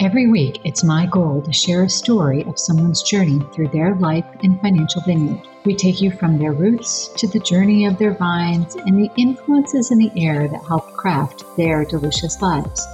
Every week, it's my goal to share a story of someone's journey through their life and financial vineyard. We take you from their roots to the journey of their vines and the influences in the air that help craft their delicious lives.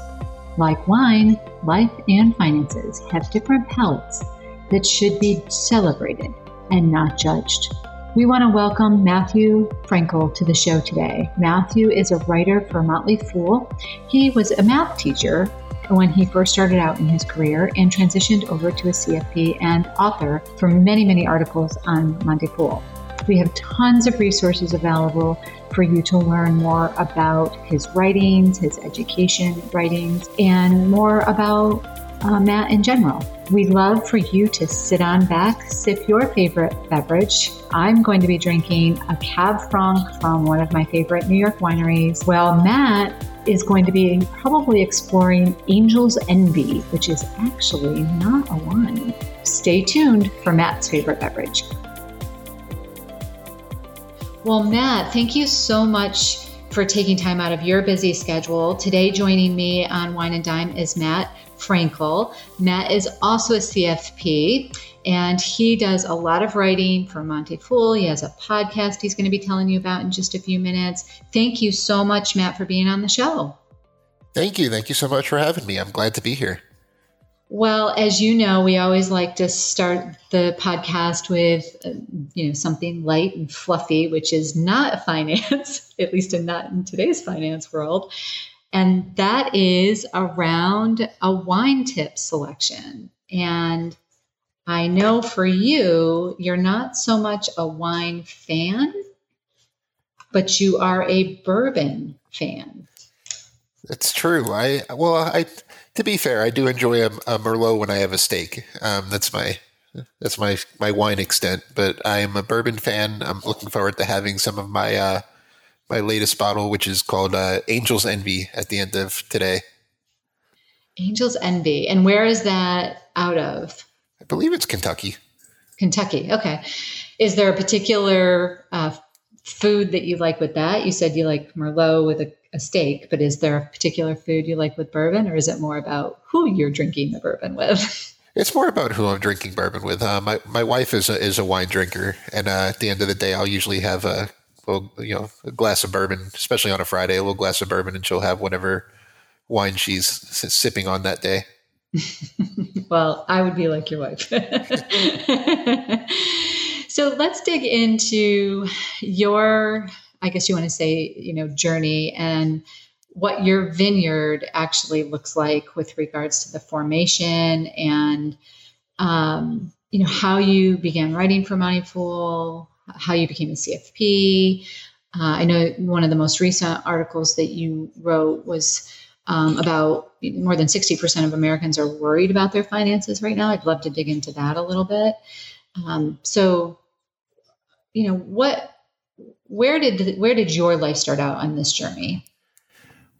Like wine, life and finances have different palates that should be celebrated and not judged. We want to welcome Matthew Frankel to the show today. Matthew is a writer for Motley Fool. He was a math teacher when he first started out in his career and transitioned over to a CFP and author for many, many articles on Fool. We have tons of resources available for you to learn more about his writings, his education writings, and more about uh, Matt in general. We'd love for you to sit on back, sip your favorite beverage. I'm going to be drinking a Cab Franc from one of my favorite New York wineries, while Matt is going to be probably exploring Angel's Envy, which is actually not a wine. Stay tuned for Matt's favorite beverage. Well, Matt, thank you so much for taking time out of your busy schedule. Today, joining me on Wine and Dime is Matt Frankel. Matt is also a CFP and he does a lot of writing for Motley Fool. He has a podcast he's going to be telling you about in just a few minutes. Thank you so much, Matt, for being on the show. Thank you. Thank you so much for having me. I'm glad to be here. Well, as you know, we always like to start the podcast with, uh, you know, something light and fluffy, which is not finance, at least in not in today's finance world, and that is around a wine tip selection. And I know for you, you're not so much a wine fan, but you are a bourbon fan. That's true. I well, I to be fair, I do enjoy a, a Merlot when I have a steak. Um, that's my that's my my wine extent. But I am a bourbon fan. I'm looking forward to having some of my uh, my latest bottle, which is called uh, Angel's Envy, at the end of today. Angel's Envy, and where is that out of? Believe it's Kentucky. Kentucky. Okay. Is there a particular uh, food that you like with that? You said you like Merlot with a a steak, but is there a particular food you like with bourbon, or is it more about who you're drinking the bourbon with? It's more about who I'm drinking bourbon with. Uh, my my wife is a, is a wine drinker, and uh, at the end of the day, I'll usually have a well, you know a glass of bourbon, especially on a Friday, a little glass of bourbon, and she'll have whatever wine she's sipping on that day. well, I would be like your wife. so let's dig into your I guess you want to say, you know, journey and what your vineyard actually looks like with regards to the formation and, um, you know, how you began writing for Motley Fool, how you became a CFP. Uh, I know one of the most recent articles that you wrote was um, about more than 60% of Americans are worried about their finances right now. I'd love to dig into that a little bit. Um, so, you know, what where did where did your life start out on this journey?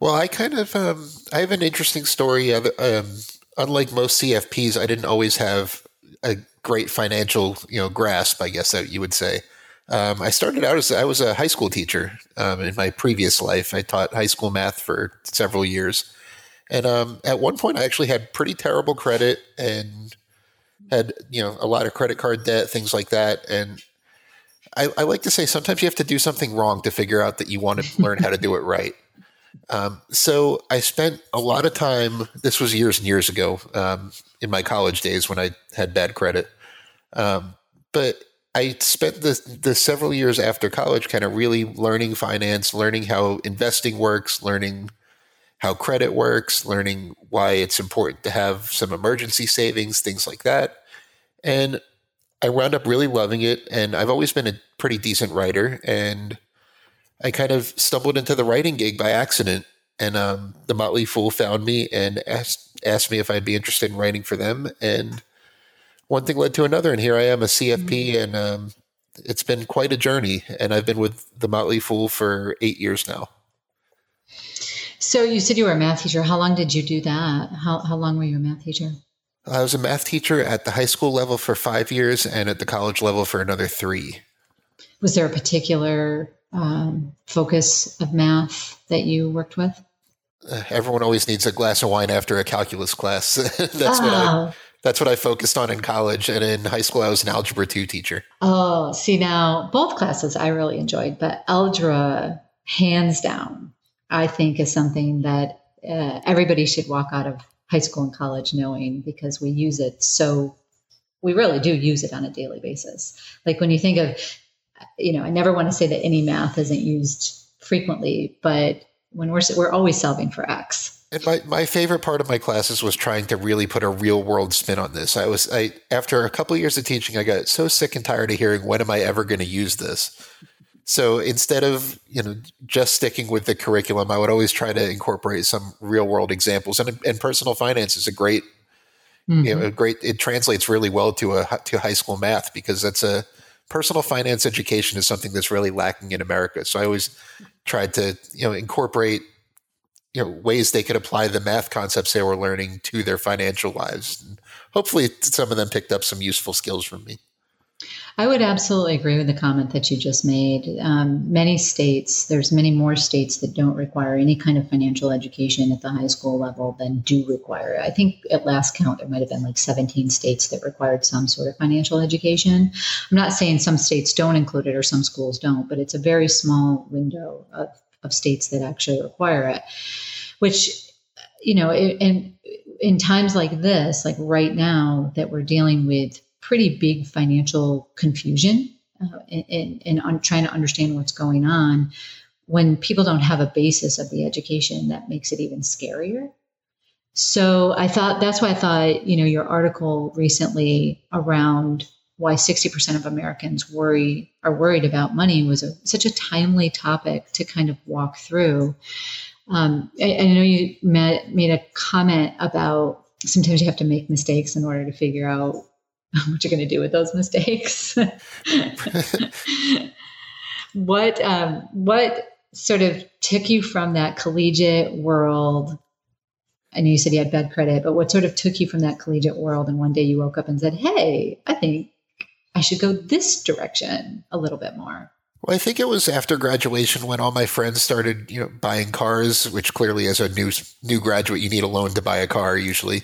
Well, I kind of um, I have an interesting story. Of, um, unlike most CFPs, I didn't always have a great financial you know grasp. I guess that you would say. Um, I started out as I was a high school teacher um, in my previous life. I taught high school math for several years, and um, at one point, I actually had pretty terrible credit and had you know a lot of credit card debt, things like that. And I, I, like to say sometimes you have to do something wrong to figure out that you want to learn how to do it right. Um, so I spent a lot of time. This was years and years ago um, in my college days when I had bad credit. Um, but I spent the the several years after college kind of really learning finance, learning how investing works, learning how credit works, learning why it's important to have some emergency savings, things like that. And I wound up really loving it. And I've always been a pretty decent writer. And I kind of stumbled into the writing gig by accident. And um, the Motley Fool found me and asked asked me if I'd be interested in writing for them. And one thing led to another, and here I am, a CFP, mm-hmm. and um, it's been quite a journey. And I've been with the Motley Fool for eight years now. So you said you were a math teacher. How long did you do that? How how long were you a math teacher? I was a math teacher at the high school level for five years and at the college level for another three. Was there a particular um, focus of math that you worked with? Uh, everyone always needs a glass of wine after a calculus class. that's oh. what I oh. That's what I focused on in college and in high school I was an algebra 2 teacher. Oh, see now both classes I really enjoyed, but algebra hands down I think is something that uh, everybody should walk out of high school and college knowing because we use it so we really do use it on a daily basis. Like when you think of, you know, I never want to say that any math isn't used frequently, but when we're we're always solving for x. And my, my favorite part of my classes was trying to really put a real world spin on this. I was I after a couple of years of teaching, I got so sick and tired of hearing when am I ever going to use this. So instead of you know just sticking with the curriculum, I would always try to incorporate some real world examples. And, and personal finance is a great, mm-hmm. you know, a great. It translates really well to a to high school math because that's a personal finance education is something that's really lacking in America. So I always tried to you know incorporate you know ways they could apply the math concepts they were learning to their financial lives. And hopefully, some of them picked up some useful skills from me. I would absolutely agree with the comment that you just made. Um, many states, there's many more states that don't require any kind of financial education at the high school level than do require it. I think at last count, there might have been like 17 states that required some sort of financial education. I'm not saying some states don't include it or some schools don't, but it's a very small window of, of states that actually require it, which, you know, in, in times like this, like right now that we're dealing with pretty big financial confusion uh, and, and, and trying to understand what's going on when people don't have a basis of the education that makes it even scarier. So i thought that's why i thought you know your article recently around why 60% of americans worry are worried about money was a, such a timely topic to kind of walk through um, I, I, know you met, made a comment about sometimes you have to make mistakes in order to figure out what you're going to do with those mistakes. what um, what sort of took you from that collegiate world? I know you said you had bad credit, but what sort of took you from that collegiate world and one day you woke up and said, "Hey, I think I should go this direction a little bit more." Well, I think it was after graduation when all my friends started, you know, buying cars, which clearly, as a new new graduate, you need a loan to buy a car usually.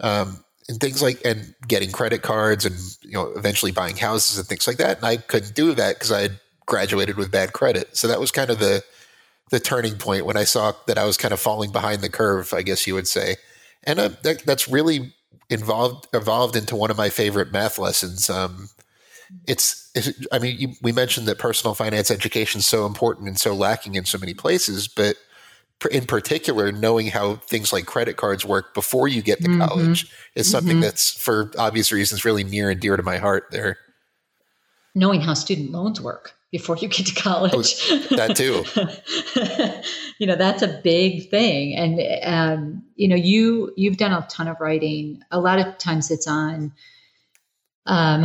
Um, and things like and getting credit cards and you know eventually buying houses and things like that. And I couldn't do that because I had graduated with bad credit. So that was kind of the the turning point when I saw that I was kind of falling behind the curve, I guess you would say. And uh, that, that's really involved evolved into one of my favorite math lessons. Um, it's, it's, I mean, you, we mentioned that personal finance education is so important and so lacking in so many places, but in particular, knowing how things like credit cards work before you get to mm-hmm. college is something mm-hmm. that's, for obvious reasons, really near and dear to my heart. There, knowing how student loans work before you get to college, oh, that too. you know, that's a big thing, and um, you know, you you've done a ton of writing. A lot of times, it's on. Um,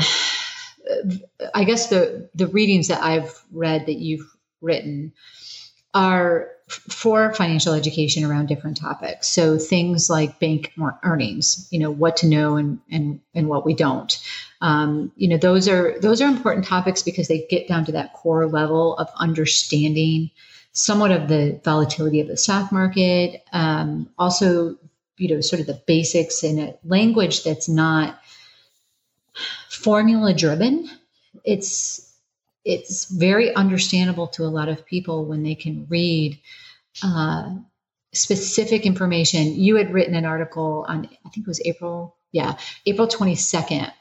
I guess the the readings that I've read that you've written are for financial education around different topics. So things like bank earnings, you know, what to know and and and what we don't. Um, you know, those are those are important topics because they get down to that core level of understanding somewhat of the volatility of the stock market. Um, also, you know, sort of the basics in a language that's not formula driven. It's it's very understandable to a lot of people when they can read uh, specific information. You had written an article on, I think it was April, yeah, April 22nd.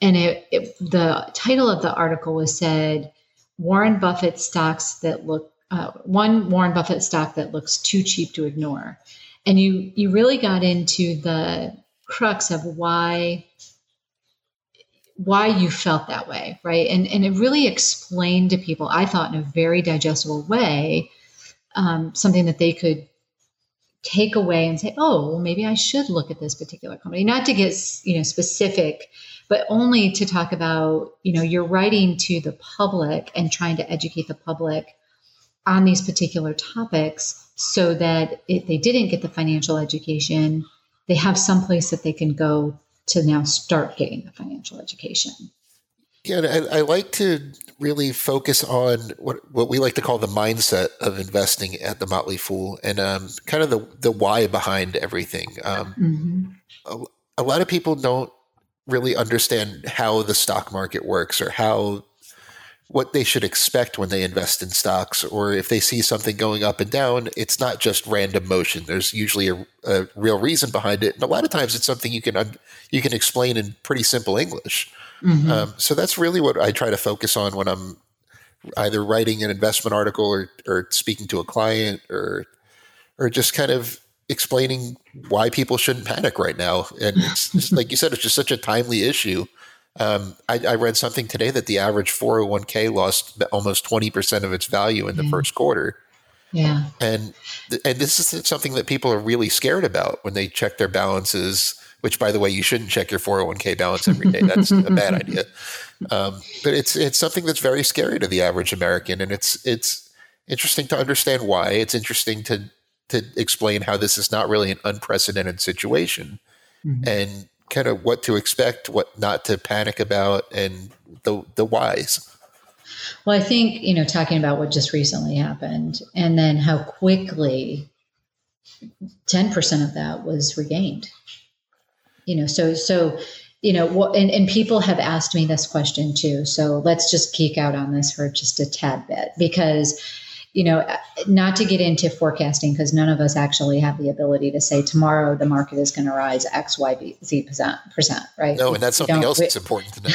And it, it the title of the article was said, Warren Buffett stocks that look, uh, one Warren Buffett stock that looks too cheap to ignore. And you, you really got into the crux of why why you felt that way, right? And and it really explained to people, I thought, in a very digestible way, um, something that they could take away and say, oh, well, maybe I should look at this particular company. Not to get you know specific, but only to talk about you know you're writing to the public and trying to educate the public on these particular topics so that if they didn't get the financial education, they have some place that they can go to now start getting the financial education. Yeah, I, I, like to really focus on what what we like to call the mindset of investing at the Motley Fool, and um, kind of the the why behind everything. Um, mm-hmm. a, a, lot of people don't really understand how the stock market works or how what they should expect when they invest in stocks, or if they see something going up and down, it's not just random motion. There's usually a, a real reason behind it, and a lot of times it's something you can un- you can explain in pretty simple English. Mm-hmm. Um, so that's really what I try to focus on when I'm either writing an investment article or, or speaking to a client or or just kind of explaining why people shouldn't panic right now. And it's just, like you said, it's just such a timely issue. Um, I, I, read something today that the average 401k lost almost 20% of its value in the first quarter. Yeah. And and this is something that people are really scared about when they check their balances, which by the way, you shouldn't check your 401k balance every day. That's a bad idea. Um, but it's it's something that's very scary to the average American and it's it's interesting to understand why. It's interesting to to explain how this is not really an unprecedented situation. Mm-hmm. And kind of what to expect, what not to panic about, and the the whys. Well, I think you know talking about what just recently happened, and then how quickly ten percent of that was regained. You know, so so you know what, and, and people have asked me this question too. So let's just geek out on this for just a tad bit because you know, not to get into forecasting because none of us actually have the ability to say tomorrow the market is going to rise X, Y, Z percent, percent right? No, and that's something else that's important to know.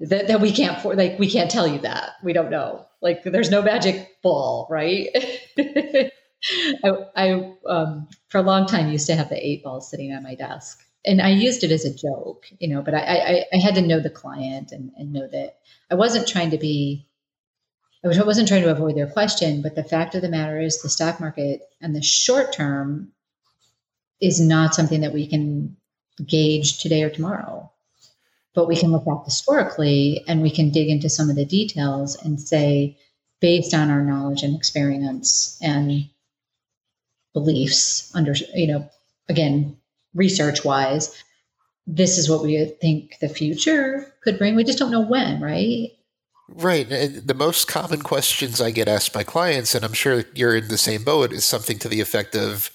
that, that we can't for like we can't tell you that we don't know. Like there's no magic ball, right? I, I um, for a long time used to have the eight ball sitting on my desk, and I used it as a joke, you know. But I, I, I had to know the client and, and know that I wasn't trying to be I wasn't trying to avoid their question, but the fact of the matter is the stock market and the short term is not something that we can gauge today or tomorrow. But we can look back historically and we can dig into some of the details and say, based on our knowledge and experience and beliefs, under you know, again, research wise, this is what we think the future could bring. We just don't know when, right? Right. And The most common questions I get asked by clients, and I'm sure you're in the same boat, is something to the effect of,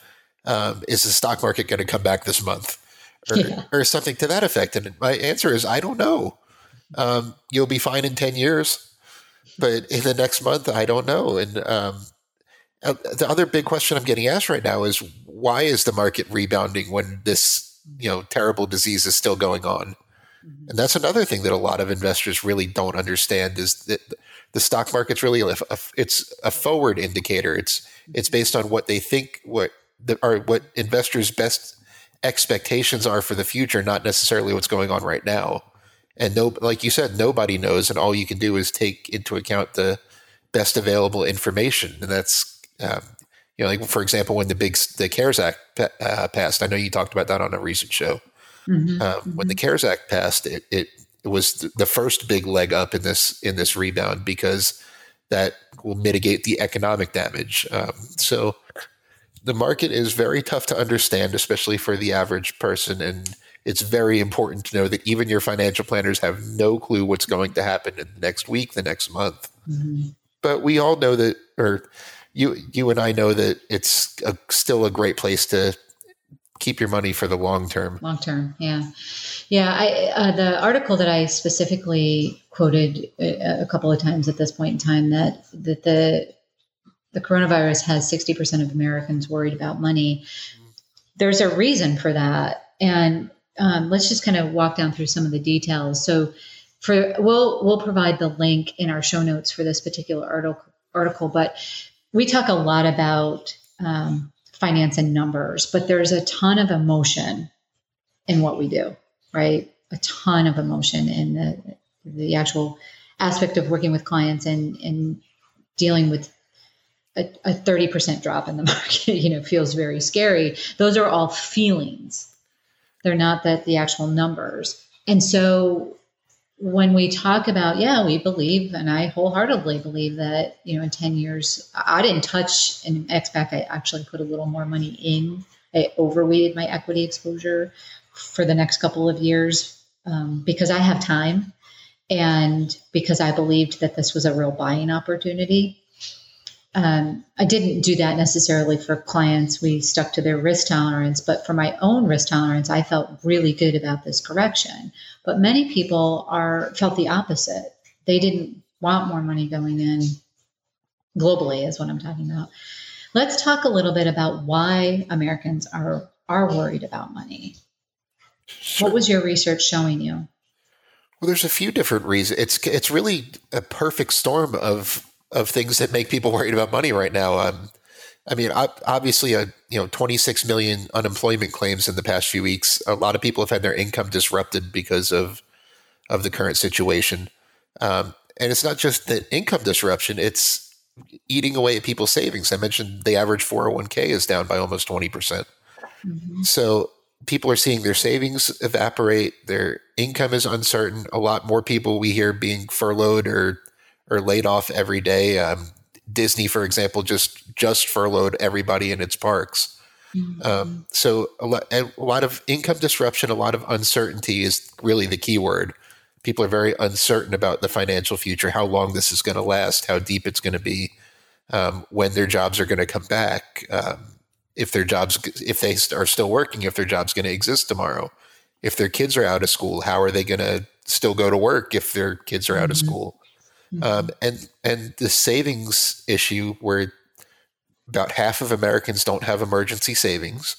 um, "Is the stock market going to come back this month?" Or, yeah. or, something to that effect. And my answer is, I don't know. Um, you'll be fine in ten years, but in the next month, I don't know. And um, uh, the other big question I'm getting asked right now is, why is the market rebounding when this you know terrible disease is still going on? Mm-hmm. And that's another thing that a lot of investors really don't understand is that the stock market's really a, a, it's a forward indicator. It's it's based on what they think what the, are what investors' best expectations are for the future, not necessarily what's going on right now. And no, like you said, nobody knows, and all you can do is take into account the best available information, and that's um, you know, like for example, when the big the CARES Act uh, passed. I know you talked about that on a recent show. Mm-hmm. Um, when the mm-hmm. CARES Act passed, it, it, it was the first big leg up in this in this rebound because that will mitigate the economic damage. Um, so the market is very tough to understand, especially for the average person, and it's very important to know that even your financial planners have no clue what's going to happen in the next week, the next month. Mm-hmm. But we all know that, or you you and I know that it's a, still a great place to keep your money for the long term. Long term, yeah, yeah. I uh, the article that I specifically quoted a, uh, a, couple of times at this point in time that that the the coronavirus has 60% of Americans worried about money. There's a reason for that. And um, let's just kind of walk down through some of the details. So, for we'll we'll provide the link in our show notes for this particular article. Article, but we talk a lot about um, finance and numbers, but there's a ton of emotion in what we do, right? A ton of emotion in the the actual aspect of working with clients and and dealing with a, a 30% drop in the market, you know, feels very scary. Those are all feelings. They're not that the actual numbers. And so when we talk about, yeah, we believe, and I wholeheartedly believe that, you know, in 10 years, I didn't touch an XPAC. I actually put a little more money in. I overweighted my equity exposure for the next couple of years um, because I have time and because I believed that this was a real buying opportunity. Um, I didn't do that necessarily for clients. We stuck to their risk tolerance, but for my own risk tolerance, I felt really good about this correction. But many people are felt the opposite. They didn't want more money going in globally, is what I'm talking about. Let's talk a little bit about why Americans are are worried about money. What was your research showing you? Well, there's a few different reasons. It's it's really a perfect storm of of things that make people worried about money right now. Um, I mean, obviously, a you know, 26 million unemployment claims in the past few weeks. A lot of people have had their income disrupted because of of the current situation, um, and it's not just the income disruption; it's eating away at people's savings. I mentioned the average 401k is down by almost 20 percent. Mm-hmm. So people are seeing their savings evaporate. Their income is uncertain. A lot more people we hear being furloughed or or laid off every day. Um, Disney, for example, just just furloughed everybody in its parks. Mm-hmm. Um, so a lot, a lot of income disruption, a lot of uncertainty is really the key word. People are very uncertain about the financial future, how long this is going to last, how deep it's going to be, um, when their jobs are going to come back, um, if their jobs, if they are still working, if their job's going to exist tomorrow, if their kids are out of school, how are they going to still go to work if their kids are out mm-hmm. of school? Mm-hmm. Um, and and the savings issue where about half of Americans don't have emergency savings.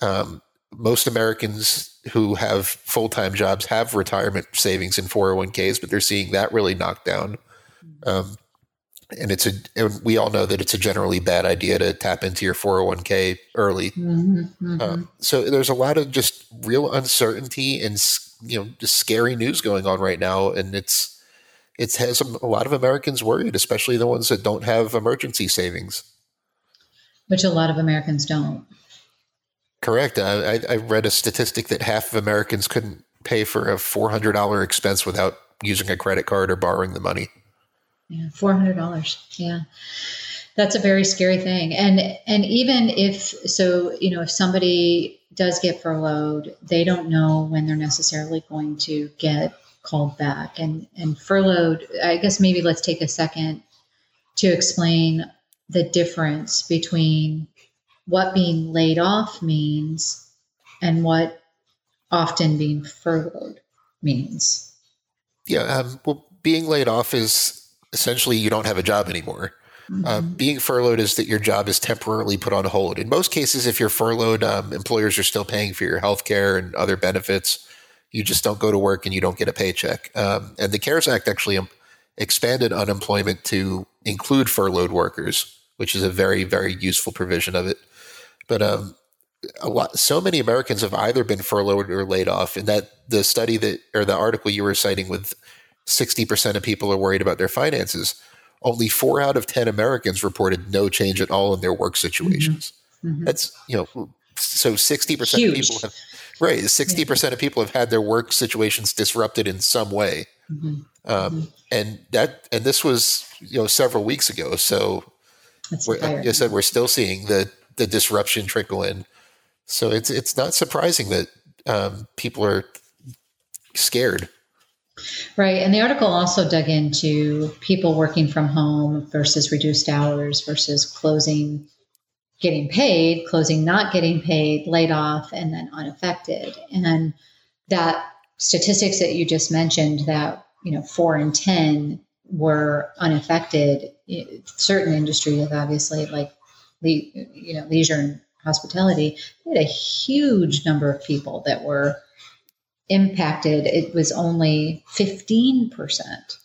Um, most Americans who have full time jobs have retirement savings in 401ks, but they're seeing that really knocked down. Mm-hmm. Um, and it's a, and we all know that it's a generally bad idea to tap into your 401k early. Mm-hmm, mm-hmm. Um, so there's a lot of just real uncertainty and you know just scary news going on right now, and it's it has a lot of Americans worried, especially the ones that don't have emergency savings. Which a lot of Americans don't. Correct. I, I read a statistic that half of Americans couldn't pay for a four hundred dollar expense without using a credit card or borrowing the money. Yeah, four hundred dollars. Yeah, that's a very scary thing. And and even if so, you know, if somebody does get furloughed, they don't know when they're necessarily going to get called back and and furloughed. I guess maybe let's take a second to explain the difference between what being laid off means and what often being furloughed means. Yeah um, well being laid off is essentially you don't have a job anymore. Mm-hmm. uh, being furloughed is that your job is temporarily put on hold. In most cases if you're furloughed um, employers are still paying for your health care and other benefits you just don't go to work and you don't get a paycheck. Um, and the CARES Act actually expanded unemployment to include furloughed workers, which is a very, very useful provision of it. But um, a lot, so many Americans have either been furloughed or laid off. And that the study that, or the article you were citing with 60% of people are worried about their finances, only four out of 10 Americans reported no change at all in their work situations. Mm-hmm. Mm-hmm. That's, you know, so 60% Huge. of people have Right. 60% yeah. of people have had their work situations disrupted in some way. Mm-hmm. Um, mm-hmm. And that, and this was, you know, several weeks ago. So, like I said, we're still seeing the, the disruption trickle in. So it's, it's not surprising that um, people are scared. Right. And the article also dug into people working from home versus reduced hours versus closing getting paid, closing not getting paid, laid off, and then unaffected. And that statistics that you just mentioned that, you know, four in 10 were unaffected eh, certain industries, obviously, like the you know leisure and hospitality, we had a huge number of people that were impacted. It was only 15%.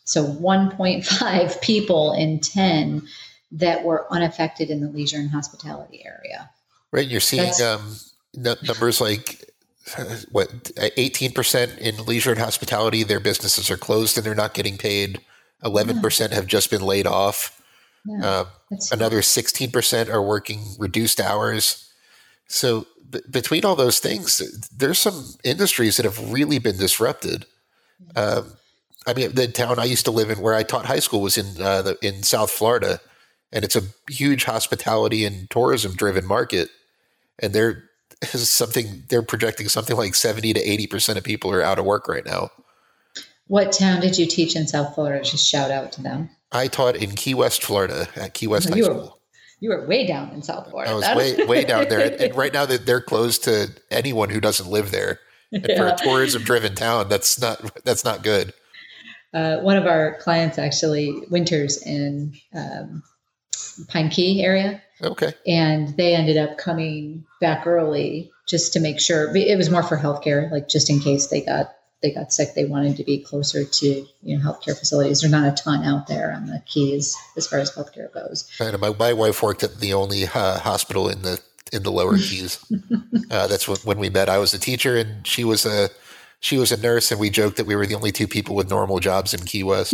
So 1.5 people in 10 that were unaffected in the leisure and hospitality area. Right. You're seeing um, numbers like what 18% in leisure and hospitality, their businesses are closed and they're not getting paid. 11% yeah. have just been laid off. Yeah, uh, another 16% are working reduced hours. So b- between all those things, there's some industries that have really been disrupted. Um, I mean, the town I used to live in, where I taught high school, was in uh, the, in South Florida, and it's a huge hospitality and tourism driven market. And they're something they're projecting something like seventy to eighty percent of people are out of work right now. What town did you teach in South Florida? Just shout out to them. I taught in Key West, Florida, at Key West High were, School. You were way down in South Florida. I was way way down there, and, and right now that they're closed to anyone who doesn't live there. And yeah. for a tourism-driven town, that's not that's not good. Uh, one of our clients actually winters in um, Pine Key area. Okay. And they ended up coming back early just to make sure it was more for healthcare, like just in case they got they got sick, they wanted to be closer to you know healthcare facilities. There's not a ton out there on the Keys as far as healthcare goes. And my, my wife worked at the only uh, hospital in the in the lower Keys. uh, that's when, when we met. I was a teacher, and she was a she was a nurse, and we joked that we were the only two people with normal jobs in Key West.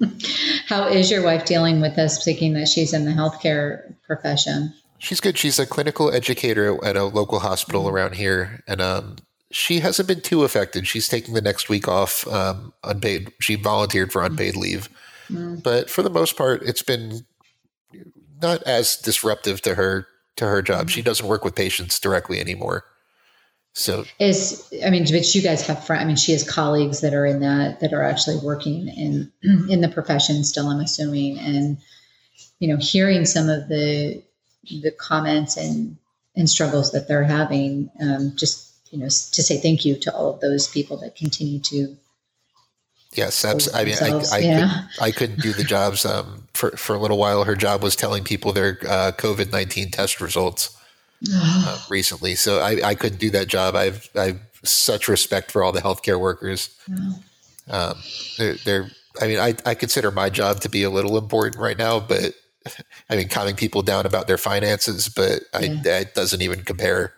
How is your wife dealing with this, thinking that she's in the healthcare profession? She's good. She's a clinical educator at a local hospital mm-hmm. around here, and um, she hasn't been too affected. She's taking the next week off um, unpaid. She volunteered for unpaid leave, mm. but for the most part, it's been not as disruptive to her to her job. She doesn't work with patients directly anymore. So is I mean, but you guys have friends. I mean, she has colleagues that are in that that are actually working in in the profession still. I'm assuming, and you know, hearing some of the the comments and and struggles that they're having, um, just you know, to say thank you to all of those people that continue to. Yes, I mean, I, I, yeah. could, I couldn't do the jobs um, for for a little while. Her job was telling people their uh, COVID nineteen test results uh, recently, so I, I couldn't do that job. I've I've such respect for all the healthcare workers. Um, they're, they're, I mean, I, I consider my job to be a little important right now, but I mean, calming people down about their finances, but yeah. I, that doesn't even compare.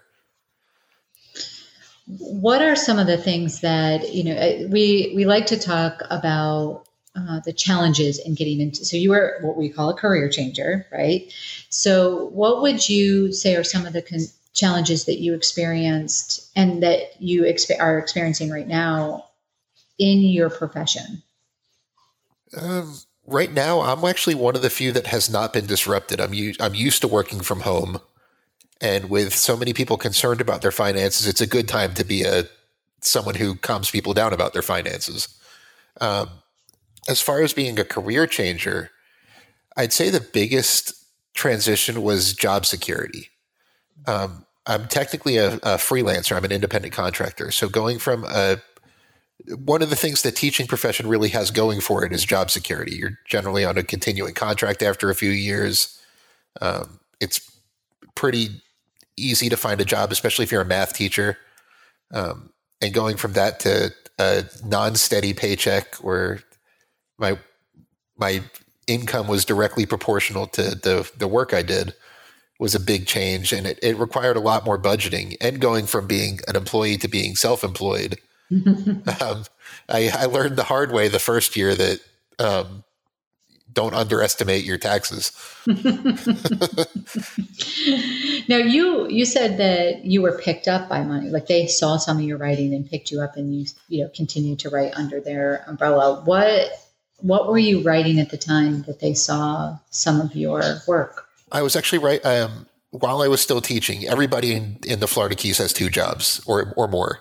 What are some of the things that you know? We we like to talk about uh, the challenges in getting into. So you were what we call a career changer, right? So what would you say are some of the con- challenges that you experienced and that you exp- are experiencing right now in your profession? Um, right now, I'm actually one of the few that has not been disrupted. I'm u- I'm used to working from home, and with so many people concerned about their finances, it's a good time to be a someone who calms people down about their finances. Um, as far as being a career changer, I'd say the biggest transition was job security. Um, I'm technically a, a, freelancer. I'm an independent contractor. So going from a one of the things the teaching profession really has going for it is job security. You're generally on a continuing contract after a few years. Um, it's pretty easy to find a job, especially if you're a math teacher. Um, and going from that to a non-steady paycheck where my my income was directly proportional to the the work I did was a big change. And it, it required a lot more budgeting and going from being an employee to being self-employed. Um, I, I, learned the hard way the first year that um, don't underestimate your taxes. Now you you said that you were picked up by money like they saw some of your writing and picked you up and you you know continued to write under their umbrella. What what were you writing at the time that they saw some of your work? I was actually right. Um, while I was still teaching, everybody in, in the Florida Keys has two jobs or, or more.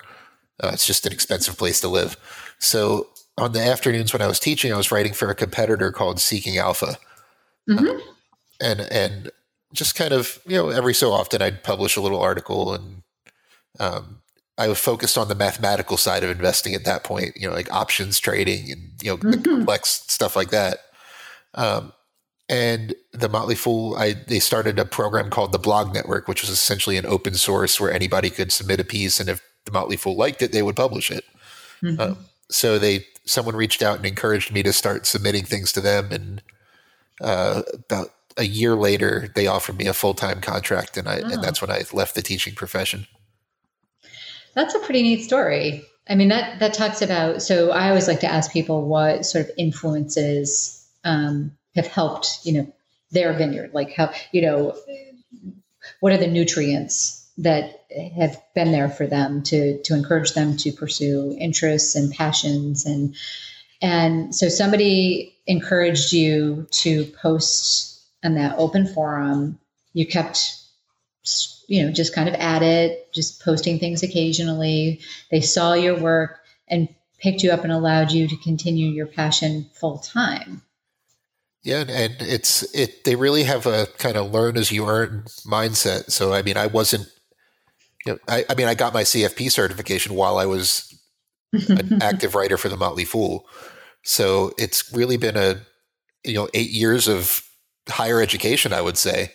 Uh, it's just an expensive place to live. So on the afternoons when I was teaching, I was writing for a competitor called Seeking Alpha. Mm-hmm. Um, and, and just kind of, you know, every so often I'd publish a little article and um, I was focused on the mathematical side of investing at that point, you know, like options trading and, you know, mm-hmm. complex stuff like that. Um, and the Motley Fool, I they started a program called the Blog Network, which was essentially an open source where anybody could submit a piece, and if the Motley Fool liked it, they would publish it. Mm-hmm. Um, so they someone reached out and encouraged me to start submitting things to them, and uh, about a year later, they offered me a full time contract, and I oh. and that's when I left the teaching profession. That's a pretty neat story. I mean that that talks about. So I always like to ask people what sort of influences um, have helped, you know, their vineyard? Like how, you know, what are the nutrients that have been there for them to to encourage them to pursue interests and passions and and so somebody encouraged you to post on that open forum. You kept you know just kind of at it, just posting things occasionally. They saw your work and picked you up and allowed you to continue your passion full time. Yeah, and it's it. They really have a kind of learn as you earn mindset. So I mean, I wasn't. You know, I, I mean, I got my CFP certification while I was an active writer for the Motley Fool. So it's really been a you know eight years of higher education, I would say.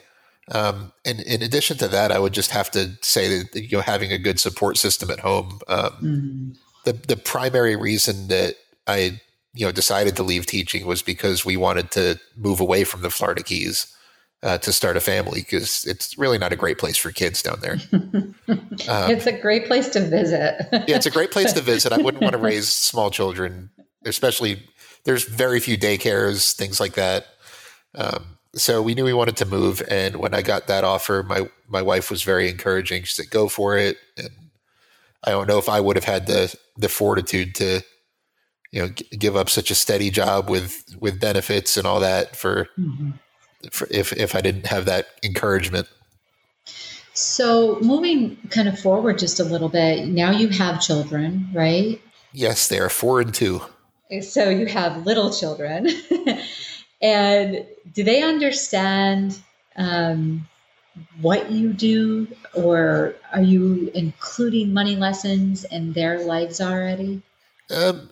Um, and in addition to that, I would just have to say that you know having a good support system at home. Um, mm. The the primary reason that I you know decided to leave teaching was because we wanted to move away from the Florida Keys uh, to start a family because it's really not a great place for kids down there. um, it's a great place to visit. yeah, it's a great place to visit. I wouldn't want to raise small children, especially there's very few daycares, things like that. Um, so we knew we wanted to move, and when I got that offer, my my wife was very encouraging. She said, "Go for it." And I don't know if I would have had the the fortitude to you know g- give up such a steady job with with benefits and all that for, mm-hmm. for if if I didn't have that encouragement. So moving kind of forward just a little bit, now you have children, right? Yes, they are four and two. So you have little children, and do they understand um, what you do, or are you including money lessons in their lives already? Um,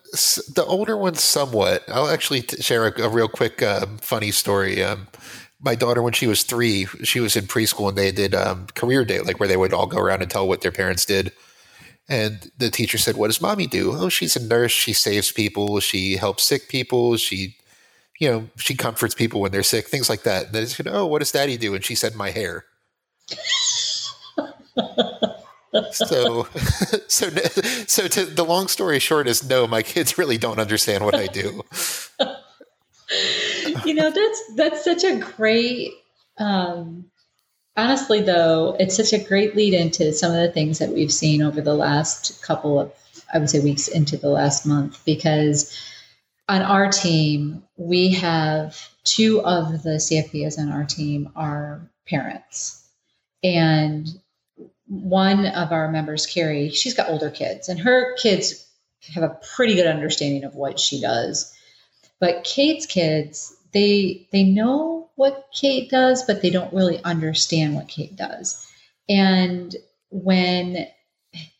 the older ones, somewhat. I'll actually t- share a, a, real quick uh, funny story. Um, my daughter, when she was three, she was in preschool and they did um, career day, like where they would all go around and tell what their parents did. And the teacher said, "What does mommy do? Oh, she's a nurse. She saves people. She helps sick people. She, you know, she comforts people when they're sick. Things like that." And they said, "Oh, what does daddy do?" And she said, "My hair." so so so to the long story short is no my kids really don't understand what i do you know that's that's such a great um honestly though it's such a great lead into some of the things that we've seen over the last couple of i would say weeks into the last month because on our team we have two of the cfps on our team are parents and one of our members, Carrie, she's got older kids, and her kids have a pretty good understanding of what she does. But Kate's kids, they they know what Kate does, but they don't really understand what Kate does. And when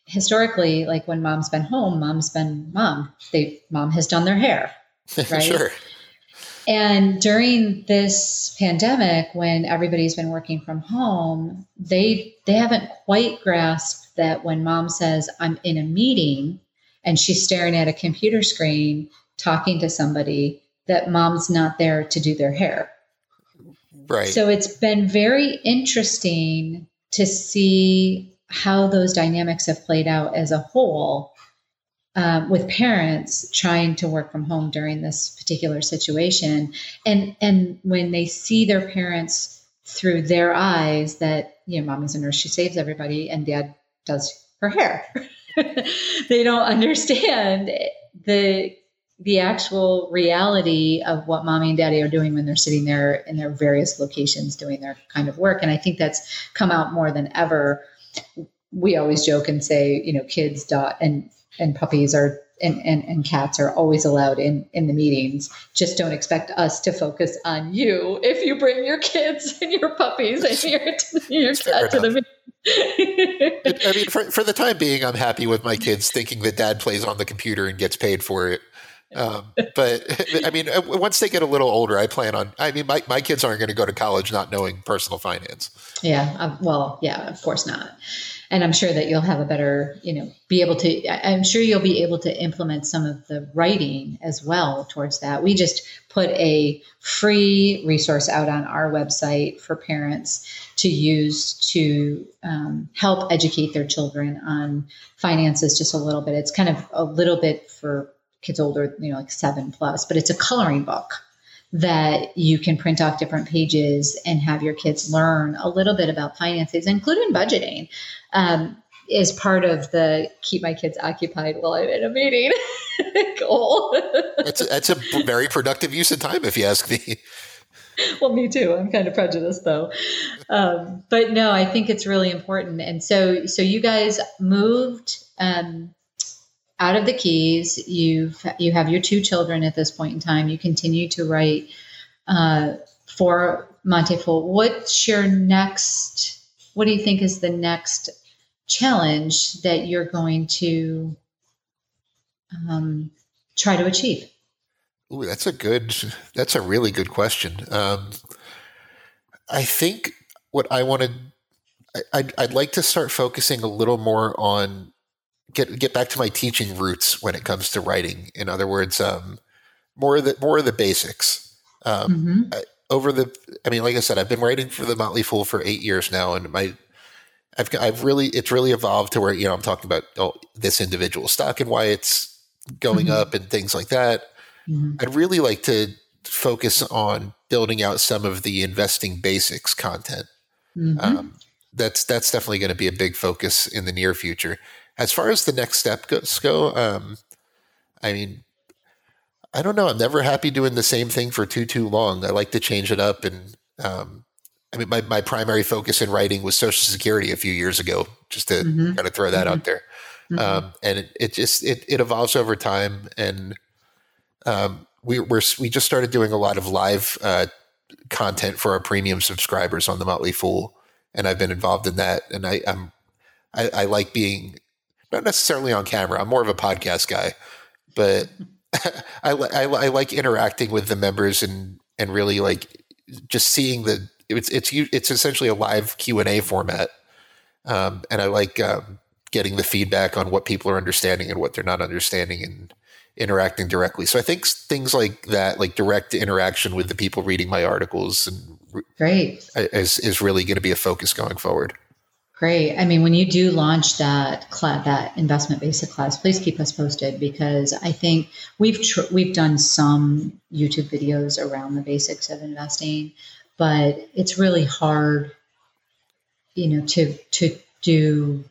historically, like when mom's been home, mom's been mom. They mom has done their hair. Right. sure. And during this pandemic, when everybody's been working from home, they they haven't quite grasped that when mom says, I'm in a meeting and she's staring at a computer screen talking to somebody, that mom's not there to do their hair. Right. So it's been very interesting to see how those dynamics have played out as a whole um, with parents trying to work from home during this particular situation. And and when they see their parents through their eyes that you know mommy's a nurse she saves everybody and dad does her hair they don't understand the the actual reality of what mommy and daddy are doing when they're sitting there in their various locations doing their kind of work. And i think that's come out more than ever. We always joke and say you know kids dot and and puppies are and, and, and cats are always allowed in, in the meetings. Just don't expect us to focus on you if you bring your kids and your puppies and your, your cat to the meeting. I mean, for, for the time being, I'm happy with my kids thinking that dad plays on the computer and gets paid for it. Um, but I mean, uh, once they get a little older, I plan on. I mean, my my kids aren't going to go to college not knowing personal finance. Yeah. Uh, well, yeah, of course not. And I'm sure that you'll have a better, you know, be able to. I'm sure you'll be able to implement some of the writing as well towards that. We just put a free resource out on our website for parents to use to um, help educate their children on finances just a little bit. It's kind of a little bit for kids older, you know, like seven plus, but it's a coloring book that you can print off different pages and have your kids learn a little bit about finances, including budgeting, um, is part of the keep my kids occupied while I'm in a meeting goal. that's, a, that's a very productive use of time, if you ask me. well, me too. I'm kind of prejudiced though. Um, but no, I think it's really important. And so, so you guys moved um, out of the Keys. You've you have your two children at this point in time. You continue to write uh, for Motley Fool. What's your next? What do you think is the next challenge that you're going to um, try to achieve? Ooh, that's a good. That's a really good question. Um, I think what I wanted, I'd, I'd like to start focusing a little more on get get back to my teaching roots when it comes to writing. In other words, um, more of the more of the basics. Um, mm-hmm. I, over the, I mean, like I said, I've been writing for the Motley Fool for eight years now, and my, I've I've really it's really evolved to where you know I'm talking about oh, this individual stock and why it's going mm-hmm. up and things like that. Mm-hmm. I'd really like to focus on building out some of the investing basics content. Mm-hmm. Um, that's that's definitely going to be a big focus in the near future. As far as the next step goes, go, um, I mean, I don't know. I'm never happy doing the same thing for too too long. I like to change it up, and um, I mean, my my primary focus in writing was Social Security a few years ago, just to mm-hmm. kind of throw that mm-hmm. out there. Mm-hmm. Um, and it, it, just it, it evolves over time, and um, we we're, we just started doing a lot of live uh, content for our premium subscribers on the Motley Fool, and I've been involved in that, and I, I'm I, I like being not necessarily on camera. I'm more of a podcast guy, but I, I, I like interacting with the members and and really like just seeing the it's it's it's essentially a live Q and A format, um, and I like um, getting the feedback on what people are understanding and what they're not understanding and interacting directly. So I think things like that, like direct interaction with the people reading my articles, and great is is really going to be a focus going forward. Great. I mean, when you do launch that class, that investment basic class, please keep us posted because I think we've tr- we've done some YouTube videos around the basics of investing, but it's really hard, you know, to to do.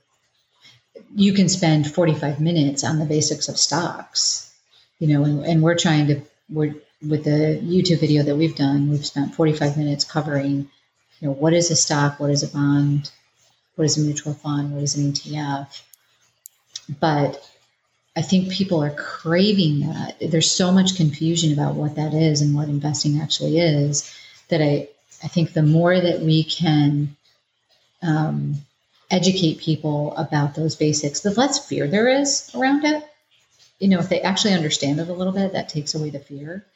You can spend forty five minutes on the basics of stocks, you know, and, and we're trying to we're with the YouTube video that we've done, we've spent forty five minutes covering, you know, what is a stock, what is a bond what is a mutual fund, what is an ETF. But I think people are craving that. There's so much confusion about what that is and what investing actually is that I, I think the more that we can um, educate people about those basics, the less fear there is around it. You know, if they actually understand it a little bit, that takes away the fear.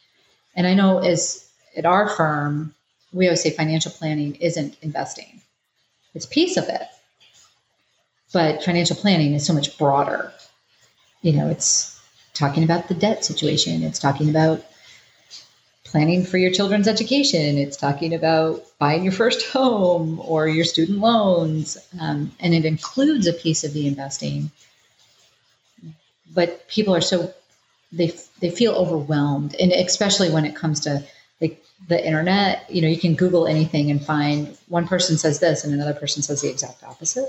And I know as at our firm, we always say financial planning isn't investing. It's piece of it. But financial planning is so much broader. You know, it's talking about the debt situation, it's talking about planning for your children's education, it's talking about buying your first home or your student loans, um, and it includes a piece of the investing. But people are so they they feel overwhelmed, and especially when it comes to the internet. You know, you can Google anything and find one person says this and another person says the exact opposite.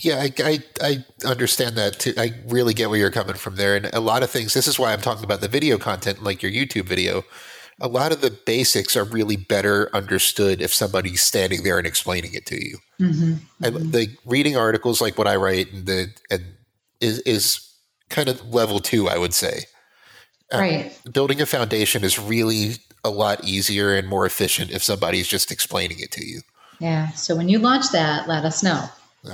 Yeah, I, I, I, understand that too. I really get where you're coming from there. And a lot of things, this is why I'm talking about the video content, like your YouTube video. A lot of the basics are really better understood if somebody's standing there and explaining it to you. Mm-hmm. I, the reading articles like what I write and the and is is kind of level two, I would say. Um, right. building a foundation is really a lot easier and more efficient if somebody's just explaining it to you. Yeah. So when you launch that, let us know.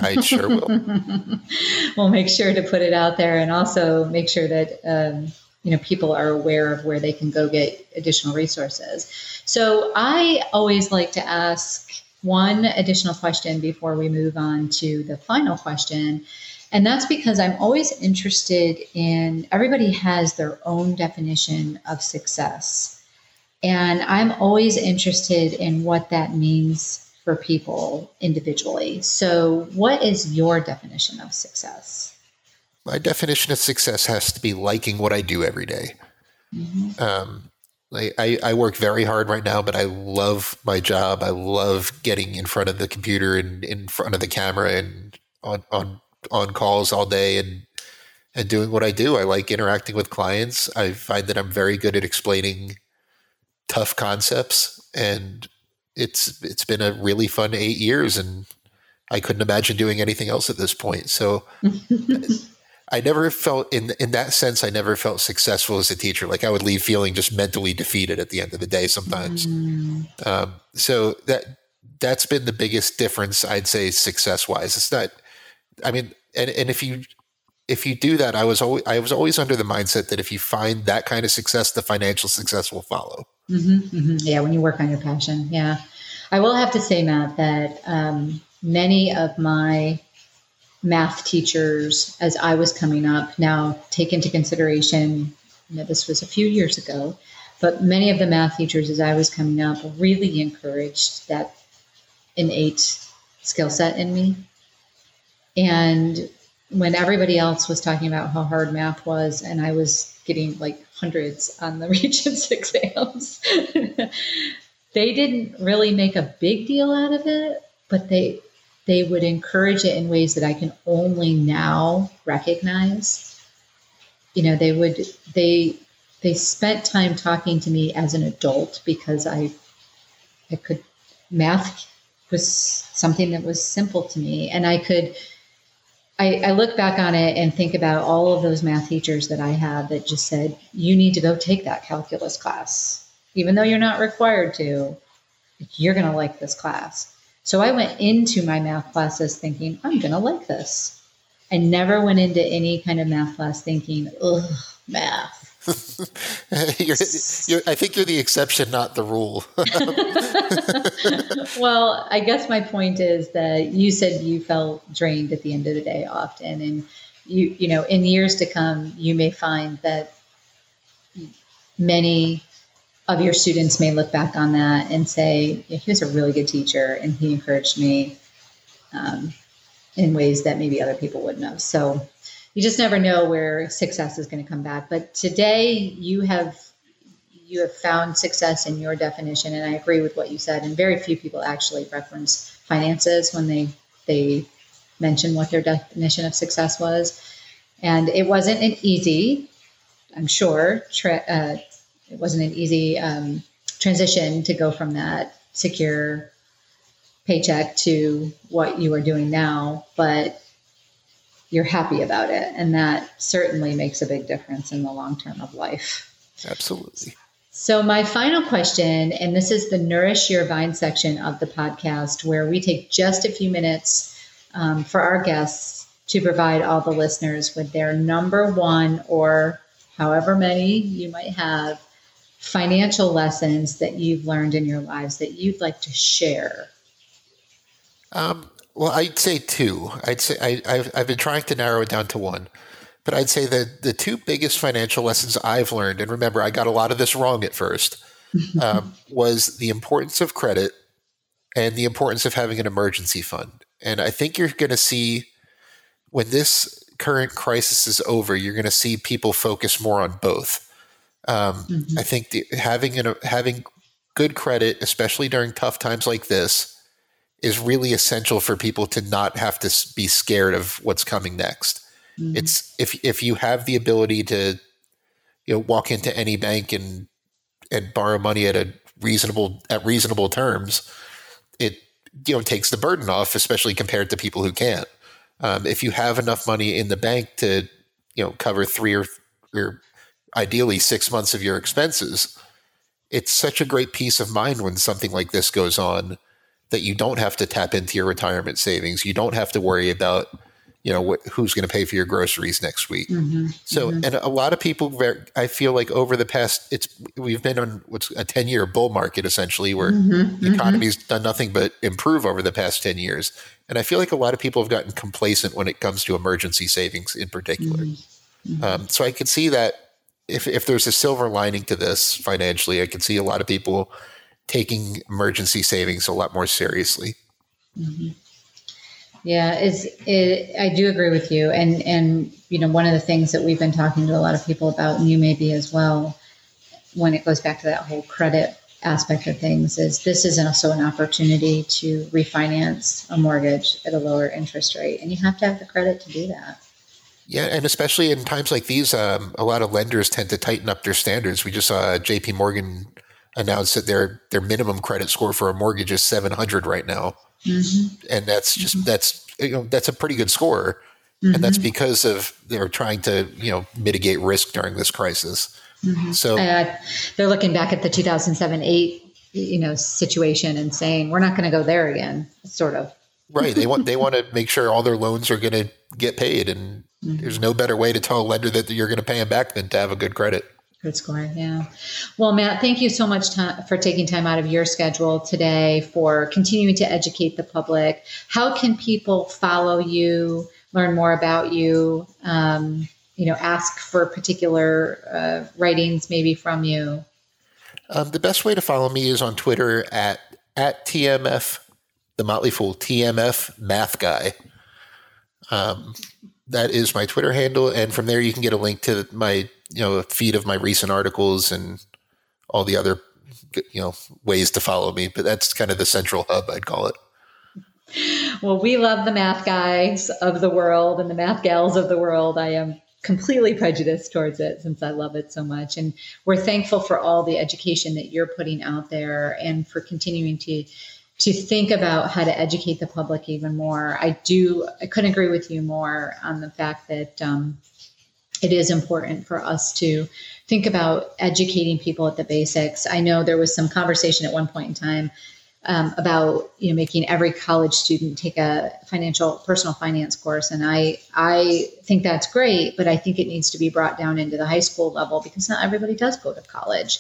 I sure will. we'll make sure to put it out there and also make sure that um, you know people are aware of where they can go get additional resources. So I always like to ask one additional question before we move on to the final question. And that's because I'm always interested in everybody has their own definition of success. And I'm always interested in what that means for people individually. So, what is your definition of success? My definition of success has to be liking what I do every day. Mm-hmm. Um, I, I work very hard right now, but I love my job. I love getting in front of the computer and in front of the camera and on, on, on calls all day and, and doing what I do. I like interacting with clients. I find that I'm very good at explaining tough concepts and it's it's been a really fun eight years, and I couldn't imagine doing anything else at this point. So. I never felt in in that sense. I never felt successful as a teacher. Like I would leave feeling just mentally defeated at the end of the day sometimes. Mm. Um, so that that's been the biggest difference I'd say success wise. It's not. I mean, and and if you if you do that, I was always I was always under the mindset that if you find that kind of success, the financial success will follow. Mm-hmm, mm-hmm. Yeah, when you work on your passion. Yeah. I will have to say, Matt, that um, many of my math teachers, as I was coming up, now take into consideration, you know, this was a few years ago, but many of the math teachers, as I was coming up, really encouraged that innate skill set in me. And when everybody else was talking about how hard math was, and I was getting like hundreds on the Regents exams. they didn't really make a big deal out of it, but they they would encourage it in ways that I can only now recognize. You know, they would they they spent time talking to me as an adult because I I could math was something that was simple to me and I could I, I, look back on it and think about all of those math teachers that I had that just said, you need to go take that calculus class. Even though you're not required to, you're going to like this class. So I went into my math classes thinking, I'm going to like this. I never went into any kind of math class thinking, ugh, math. you're, you're, I think you're the exception, not the rule. well, I guess my point is that you said you felt drained at the end of the day often, and you you know in years to come you may find that many of your students may look back on that and say, yeah, "He was a really good teacher, and he encouraged me." Um, in ways that maybe other people wouldn't have. So you just never know where success is going to come back. But today you have you have found success in your definition, and I agree with what you said. And very few people actually reference finances when they they mention what their definition of success was. And it wasn't an easy, I'm sure, tra- uh, it wasn't an easy um, transition to go from that secure paycheck to what you are doing now. But you're happy about it. And that certainly makes a big difference in the long term of life. Absolutely. So, my final question, and this is the Nourish Your Vine section of the podcast, where we take just a few minutes um, for our guests to provide all the listeners with their number one or however many you might have financial lessons that you've learned in your lives that you'd like to share. Um, well, I'd say two. I'd say I, have I've been trying to narrow it down to one, but I'd say that the two biggest financial lessons I've learned, and remember, I got a lot of this wrong at first, um, was the importance of credit and the importance of having an emergency fund. And I think you're going to see when this current crisis is over, you're going to see people focus more on both. Um, mm-hmm. I think the, having an, having good credit, especially during tough times like this is really essential for people to not have to be scared of what's coming next. Mm-hmm. It's if if you have the ability to you know walk into any bank and and borrow money at a reasonable at reasonable terms, it you know takes the burden off, especially compared to people who can't. Um, if you have enough money in the bank to you know cover three or, or ideally six months of your expenses, it's such a great peace of mind when something like this goes on that you don't have to tap into your retirement savings. You don't have to worry about, you know wh- who's going to pay for your groceries next week mm-hmm. so mm-hmm. and a lot of people i feel like over the past it's we've been on what's a 10 year bull market essentially where mm-hmm. the mm-hmm. economy's done nothing but improve over the past 10 years and i feel like a lot of people have gotten complacent when it comes to emergency savings in particular mm-hmm. Mm-hmm. um, so i could see that if, if there's a silver lining to this financially i could see a lot of people taking emergency savings a lot more seriously yeah, is it, I do agree with you, and and you know one of the things that we've been talking to a lot of people about, and you maybe as well, when it goes back to that whole credit aspect of things, is this is also an opportunity to refinance a mortgage at a lower interest rate, and you have to have the credit to do that. Yeah, and especially in times like these, um, a lot of lenders tend to tighten up their standards. We just saw J.P. Morgan announce that their their minimum credit score for a mortgage is 700 right now. Mm-hmm. And that's just mm-hmm. that's you know that's a pretty good score, mm-hmm. and that's mm-hmm. because of they're trying to you know mitigate risk during this crisis. Mm-hmm. So uh, they're looking back at the 2007 eight you know situation and saying we're not going to go there again, sort of. right. They want they want to make sure all their loans are going to get paid, and mm-hmm. there's no better way to tell a lender that you're going to pay them back than to have a good credit. Good score, yeah. Well, Matt, thank you so much for taking time out of your schedule today for continuing to educate the public. How can people follow you, learn more about you, um, you know, ask for particular uh, writings maybe from you? Um, the best way to follow me is on Twitter at at TMF, the Motley Fool, TMF Math Guy. Um, that is my Twitter handle, and from there you can get a link to my you know a feed of my recent articles and all the other you know ways to follow me. But that's kind of the central hub, I'd call it. Well, we love the math guys of the world and the math gals of the world. I am completely prejudiced towards it since I love it so much. And we're thankful for all the education that you're putting out there and for continuing to to think about how to educate the public even more. I do I couldn't agree with you more on the fact that um, it is important for us to think about educating people at the basics. I know there was some conversation at one point in time um, about you know making every college student take a financial personal finance course, and I I think that's great, but I think it needs to be brought down into the high school level because not everybody does go to college,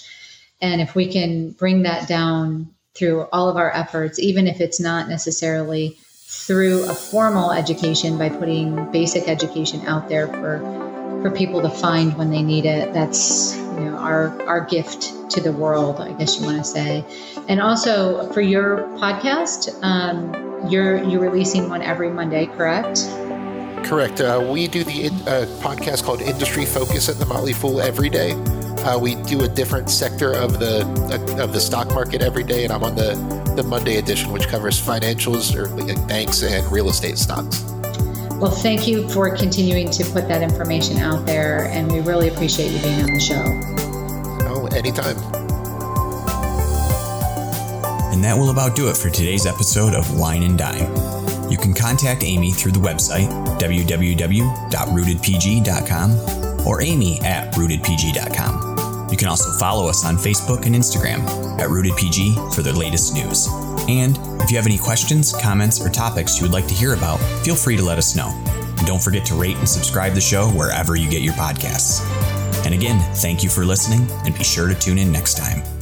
and if we can bring that down through all of our efforts, even if it's not necessarily through a formal education by putting basic education out there for for people to find when they need it. That's you know our our gift to the world, I guess you want to say. And also for your podcast, um, you're you're releasing one every Monday, correct? Correct. Uh, we do the uh, podcast called Industry Focus at the Motley Fool every day. Uh, we do a different sector of the of the stock market every day, and I'm on the the Monday edition, which covers financials or like banks and real estate stocks. Well, thank you for continuing to put that information out there, and we really appreciate you being on the show. Oh, anytime. And that will about do it for today's episode of Wine and Dime. You can contact Amy through the website www.rootedpg.com or amy at rootedpg.com. You can also follow us on Facebook and Instagram at rootedpg for the latest news. And if you have any questions, comments, or topics you would like to hear about, feel free to let us know. And don't forget to rate and subscribe the show wherever you get your podcasts. And again, thank you for listening, and be sure to tune in next time.